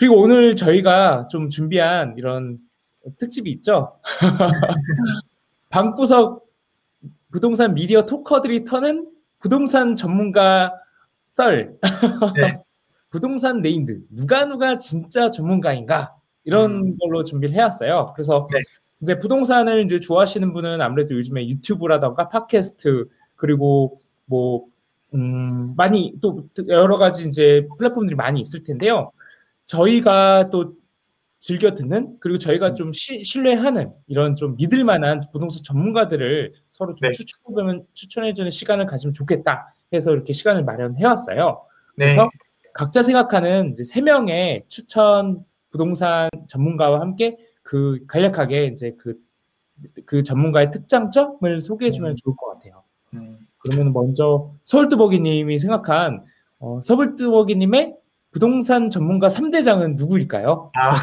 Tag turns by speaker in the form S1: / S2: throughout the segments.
S1: 그리고 오늘 저희가 좀 준비한 이런 특집이 있죠. 방구석 부동산 미디어 talker들이 터는 부동산 전문가 썰.
S2: 네.
S1: 부동산 named. 누가 누가 진짜 전문가인가? 이런
S2: 음.
S1: 걸로 준비를 해왔어요. 그래서
S2: 네.
S1: 이제 부동산을 이제 좋아하시는 분은 아무래도 요즘에 유튜브라던가 팟캐스트 그리고 뭐 음, 많이 또 여러 가지 이제 플랫폼들이 많이 있을 텐데요. 저희가 또 즐겨 듣는 그리고 저희가 좀 시- 신뢰하는 이런 좀 믿을 만한 부동산 전문가들을 서로 좀
S2: 네.
S1: 추천해주는 추천해주는 시간을 가지면 좋겠다 해서 이렇게 시간을 마련해 왔어요.
S2: 네.
S1: 그래서 각자 생각하는 이제 세 명의 추천 부동산 전문가와 함께 그 간략하게 이제 그, 그 전문가의 특장점을 소개해주면
S2: 음.
S1: 좋을 것 같아요.
S2: 음,
S1: 그러면 먼저 서울뚜벅이님이 생각한 어, 서울뚜벅이님의 부동산 전문가 3대장은 누구일까요?
S2: 아,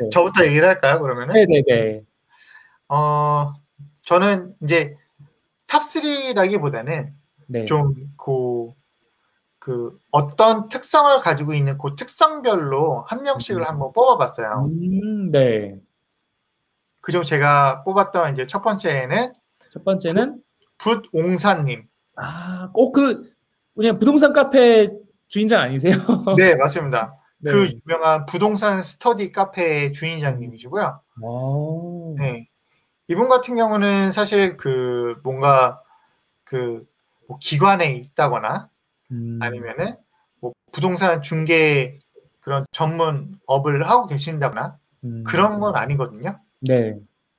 S1: 네.
S2: 저부터 얘기를 할까요, 그러면은?
S1: 네네네.
S2: 어, 저는 이제 탑3라기보다는
S1: 네.
S2: 좀 그, 그 어떤 특성을 가지고 있는 그 특성별로 한 명씩을
S1: 음.
S2: 한번 뽑아봤어요.
S1: 음, 네.
S2: 그중 제가 뽑았던 이제 첫 번째는
S1: 첫 번째는
S2: 붓옹사님.
S1: 아, 꼭 그 그냥 부동산 카페 주인장 아니세요?
S2: 네, 맞습니다.
S1: 네.
S2: 그 유명한 부동산 스터디 카페 주인장님이시고요.
S1: 오.
S2: 네. 이분 같은 경우는 사실 그 뭔가 그 뭐 기관에 있다거나
S1: 음.
S2: 아니면은 뭐 부동산 중개 그런 전문 업을 하고 계신다거나
S1: 음.
S2: 그런 건 아니거든요.
S1: 네.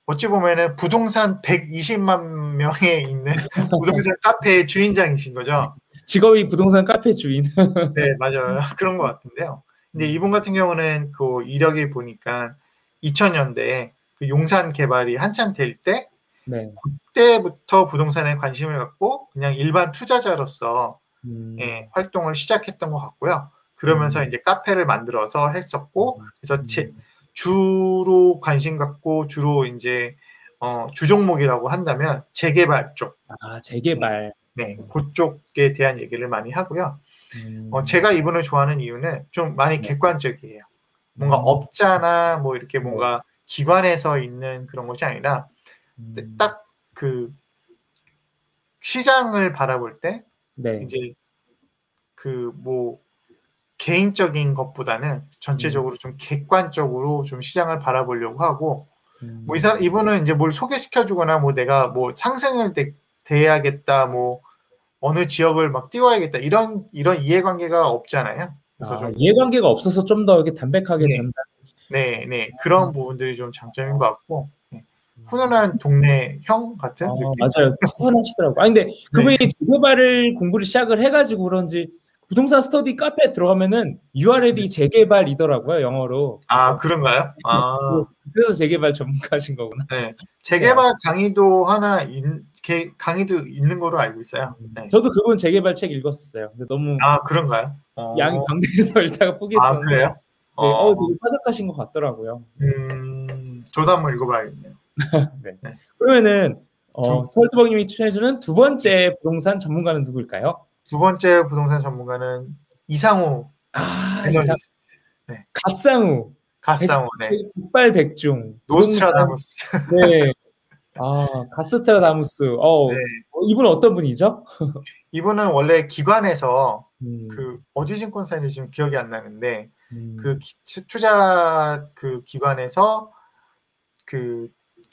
S2: 어찌 보면은 부동산 120만 명에 있는 부동산 카페 주인장이신 거죠.
S1: 직업이 부동산 카페 주인.
S2: 네, 맞아요. 그런 것 같은데요. 근데 이분 같은 경우는 그 이력에 보니까 2000년대에 그 용산 개발이 한참 될 때
S1: 네.
S2: 그때부터 부동산에 관심을 갖고 그냥 일반 투자자로서
S1: 음.
S2: 예, 활동을 시작했던 것 같고요. 그러면서
S1: 음.
S2: 이제 카페를 만들어서 했었고 그래서
S1: 음.
S2: 제, 주로 관심 갖고 주로 이제 어, 주 종목이라고 한다면 재개발 쪽,
S1: 아, 재개발.
S2: 네, 그쪽에 대한 얘기를 많이 하고요.
S1: 음.
S2: 어, 제가 이분을 좋아하는 이유는 좀 많이
S1: 네.
S2: 객관적이에요. 뭔가
S1: 음.
S2: 업자나 뭐 이렇게 뭔가 기관에서 있는 그런 것이 아니라
S1: 음.
S2: 딱그 시장을 바라볼 때
S1: 네.
S2: 이제 그 뭐 개인적인 것보다는 전체적으로 좀 객관적으로 좀 시장을 바라보려고 하고
S1: 음.
S2: 뭐이 사람 이분은 이제 뭘 소개시켜 주거나 뭐 내가 뭐 상승을 대, 대해야겠다 뭐 어느 지역을 막 띄워야겠다 이런 이런 이해관계가 없잖아요. 그래서
S1: 아,
S2: 좀
S1: 이해관계가 없어서 좀 더 이렇게 담백하게
S2: 네.
S1: 전달.
S2: 네, 네 그런 부분들이 좀 장점인 것 같고 네. 훈훈한 동네 형 같은
S1: 아,
S2: 느낌.
S1: 맞아요. 훈훈하시더라고. 아 근데 그분이 재개발을 공부를 시작을 해가지고 그런지 부동산 스터디 카페에 들어가면은 URL이 재개발이더라고요 영어로.
S2: 아 그런가요? 아
S1: 그래서 재개발 전문가신 거구나.
S2: 네. 재개발 강의도 하나 인, 개, 강의도 있는 거로 알고 있어요. 네.
S1: 저도 그분 재개발 책 읽었어요. 근데 너무
S2: 아 그런가요? 어.
S1: 양이 광대해서 읽다가
S2: 아
S1: 포기했었는데.
S2: 그래요?
S1: 네,
S2: 어,
S1: 어, 되게 빠삭하신 것 같더라고요.
S2: 음, 저도 한번 읽어봐야겠네요.
S1: 그러면은 어,
S2: 두-
S1: 서울두벅님이 추천해주는 두 번째 부동산 전문가는 누구일까요?
S2: 두 번째 부동산 전문가는 이상우
S1: 아, 이상,
S2: 애널리스트.
S1: 갓상우,
S2: 갓상우, 네.
S1: 백발백중,
S2: 노스트라다무스.
S1: 네. 아, 갓스트라다무스. 어,
S2: 네.
S1: 어, 이분은 어떤 분이죠?
S2: 이분은 원래 기관에서
S1: 음,
S2: 그 어디 증권사인지 지금 기억이 안 나는데
S1: 음,
S2: 그 기- 투자 그 기관에서 그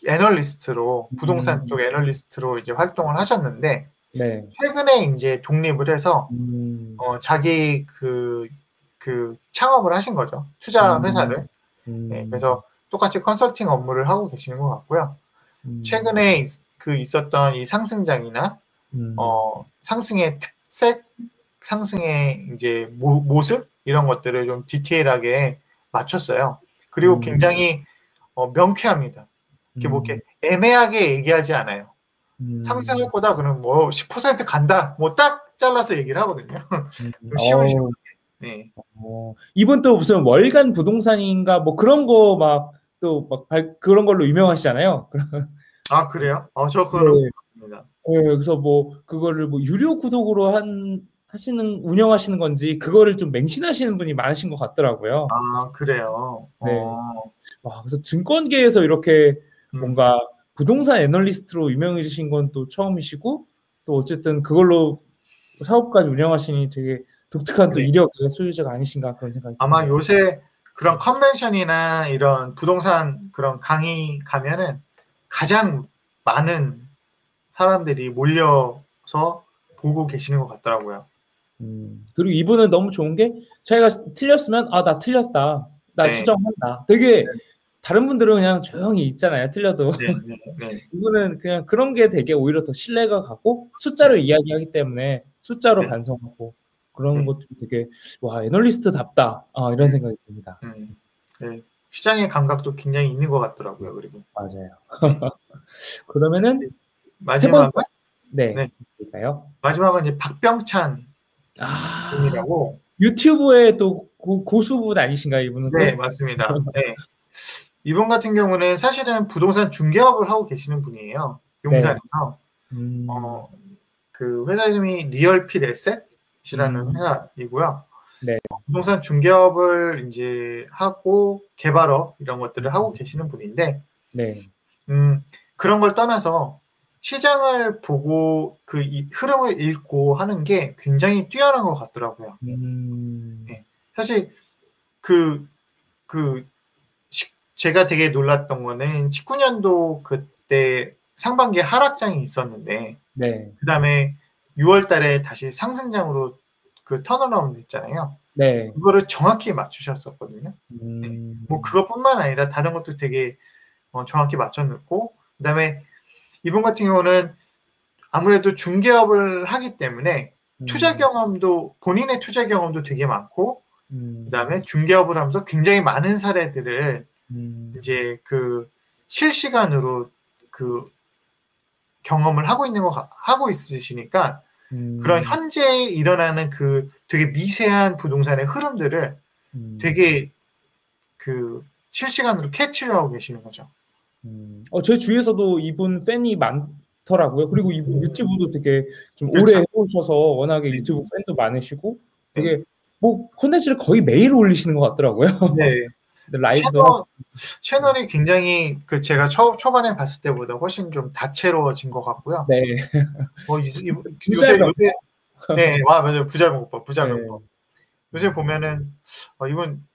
S2: 애널리스트로 부동산
S1: 음.
S2: 쪽 애널리스트로 이제 활동을 하셨는데
S1: 네.
S2: 최근에 이제 독립을 해서
S1: 음,
S2: 어, 자기 그, 그 창업을 하신 거죠. 투자
S1: 음.
S2: 회사를.
S1: 음,
S2: 네, 그래서 똑같이 컨설팅 업무를 하고 계시는 것 같고요.
S1: 음,
S2: 최근에 있- 그 있었던 이 상승장이나
S1: 음,
S2: 어, 상승의 특색, 상승의 이제 모, 모습 이런 것들을 좀 디테일하게 맞췄어요. 그리고
S1: 음.
S2: 굉장히 어, 명쾌합니다. 이렇게 뭐 이렇게 애매하게 얘기하지 않아요.
S1: 음,
S2: 상승할 거다 그러면 뭐 10% 간다. 뭐 딱 잘라서 얘기를 하거든요.
S1: 음,
S2: 쉬운
S1: 어,
S2: 쉬운. 네.
S1: 어, 이분 또 무슨 월간 부동산인가 뭐 그런 거 막 또막 그런 걸로 유명하시잖아요.
S2: 아 그래요? 어, 저 그걸
S1: 네.
S2: 봤습니다.
S1: 네, 그래서 뭐 그거를 뭐 유료 구독으로 한 하시는 운영하시는 건지 그거를 좀 맹신하시는 분이 많으신 것 같더라고요.
S2: 아 그래요.
S1: 네.
S2: 어,
S1: 와, 그래서 증권계에서 이렇게
S2: 음,
S1: 뭔가 부동산 애널리스트로 유명해지신 건 또 처음이시고 또 어쨌든 그걸로 사업까지 운영하시니 되게 독특한 또
S2: 네.
S1: 이력의 소유자가 아니신가 그런 생각이
S2: 아마
S1: 드네요.
S2: 요새 그런 컨벤션이나 이런 부동산 그런 강의 가면은 가장 많은 사람들이 몰려서 보고 계시는 것 같더라고요.
S1: 음, 그리고 이분은 너무 좋은 게 자기가 틀렸으면 아 나 틀렸다 나
S2: 네.
S1: 수정한다 되게 다른 분들은 그냥 조용히 있잖아요 틀려도
S2: 네, 네, 네.
S1: 이분은 그냥 그런 게 되게 오히려 더 신뢰가 가고 숫자로 이야기하기 때문에 숫자로
S2: 네.
S1: 반성하고 그런
S2: 네.
S1: 것도 되게 와 애널리스트답다 아, 이런 생각이 듭니다.
S2: 음, 네. 시장의 감각도 굉장히 있는 것 같더라고요. 그리고
S1: 맞아요. 그러면은
S2: 마지막은
S1: 네,
S2: 네. 마지막은 이제 박병찬
S1: 아
S2: 분이라고.
S1: 유튜브에 또 고, 고수분 아니신가요 이분은?
S2: 네, 맞습니다. 네. 이분 같은 경우는 사실은 부동산 중개업을 하고 계시는 분이에요. 용산에서.
S1: 음,
S2: 어, 그 회사 이름이 리얼핏 에셋 이라는
S1: 음.
S2: 회사이고요.
S1: 네.
S2: 부동산 중개업을 이제 하고 개발업 이런 것들을 하고 계시는 분인데,
S1: 네.
S2: 음, 그런 걸 떠나서 시장을 보고 그이 흐름을 읽고 하는 게 굉장히 뛰어난 것 같더라고요.
S1: 음,
S2: 네. 사실 그, 그, 시- 제가 되게 놀랐던 거는 19년도 그때 상반기에 하락장이 있었는데,
S1: 네,
S2: 그 다음에 6월 달에 다시 상승장으로 그 turnaround 했잖아요.
S1: 네.
S2: 그거를 정확히 맞추셨었거든요.
S1: 음,
S2: 뭐 그것뿐만 아니라 다른 것도 되게 어, 정확히 맞춰놓고, 그 다음에 이분 같은 경우는 아무래도 중개업을 하기 때문에
S1: 음,
S2: 투자 경험도, 본인의 투자 경험도 되게 많고,
S1: 음,
S2: 그 다음에 중개업을 하면서 굉장히 많은 사례들을
S1: 음,
S2: 이제 그 실시간으로 그 경험을 하고 있는 거 가- 하고 있으시니까
S1: 음,
S2: 그런 현재 일어나는 그 되게 미세한 부동산의 흐름들을
S1: 음,
S2: 되게 그 실시간으로 캐치를 하고 계시는 거죠.
S1: 음. 어, 제 주위에서도 이분 팬이 많더라고요. 그리고 이분 유튜브도 되게 좀
S2: 그렇죠.
S1: 오래 해오셔서 워낙에
S2: 네.
S1: 유튜브 팬도 많으시고 되게 뭐 콘텐츠를 거의 매일 올리시는 것 같더라고요.
S2: 네.
S1: 라이브도.
S2: 채널, 채널 이 굉장히 그 제가 초, 초반에 봤을 때보다 훨씬 좀 다채로워진 것 같고요.
S1: 네.
S2: 뭐 이- 이- 요새. 요새 네, 와 맞아요. 부자 명법, 부자 명법.
S1: 네.
S2: 요새 보면은 어, 이분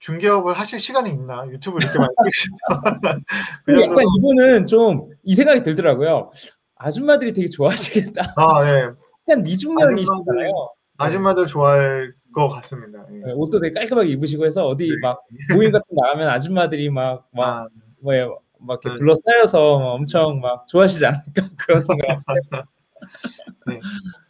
S2: 중개업을 하실 시간이 있나? 유튜브 이렇게 많이 찍으시죠.
S1: 약간 이분은 좀 이 생각이 들더라고요. 아줌마들이 되게 좋아하시겠다.
S2: 아, 네.
S1: 약간 미중년이시잖아요.
S2: 아줌마들 좋아할 것 같습니다. 예.
S1: 네, 옷도 되게 깔끔하게 입으시고 해서 어디
S2: 네.
S1: 막 모임 같은 거 나가면 아줌마들이 막막
S2: 아,
S1: 뭐예요 막 이렇게
S2: 네.
S1: 둘러싸여서 막 엄청 막 좋아하시지 않을까 그런 생각.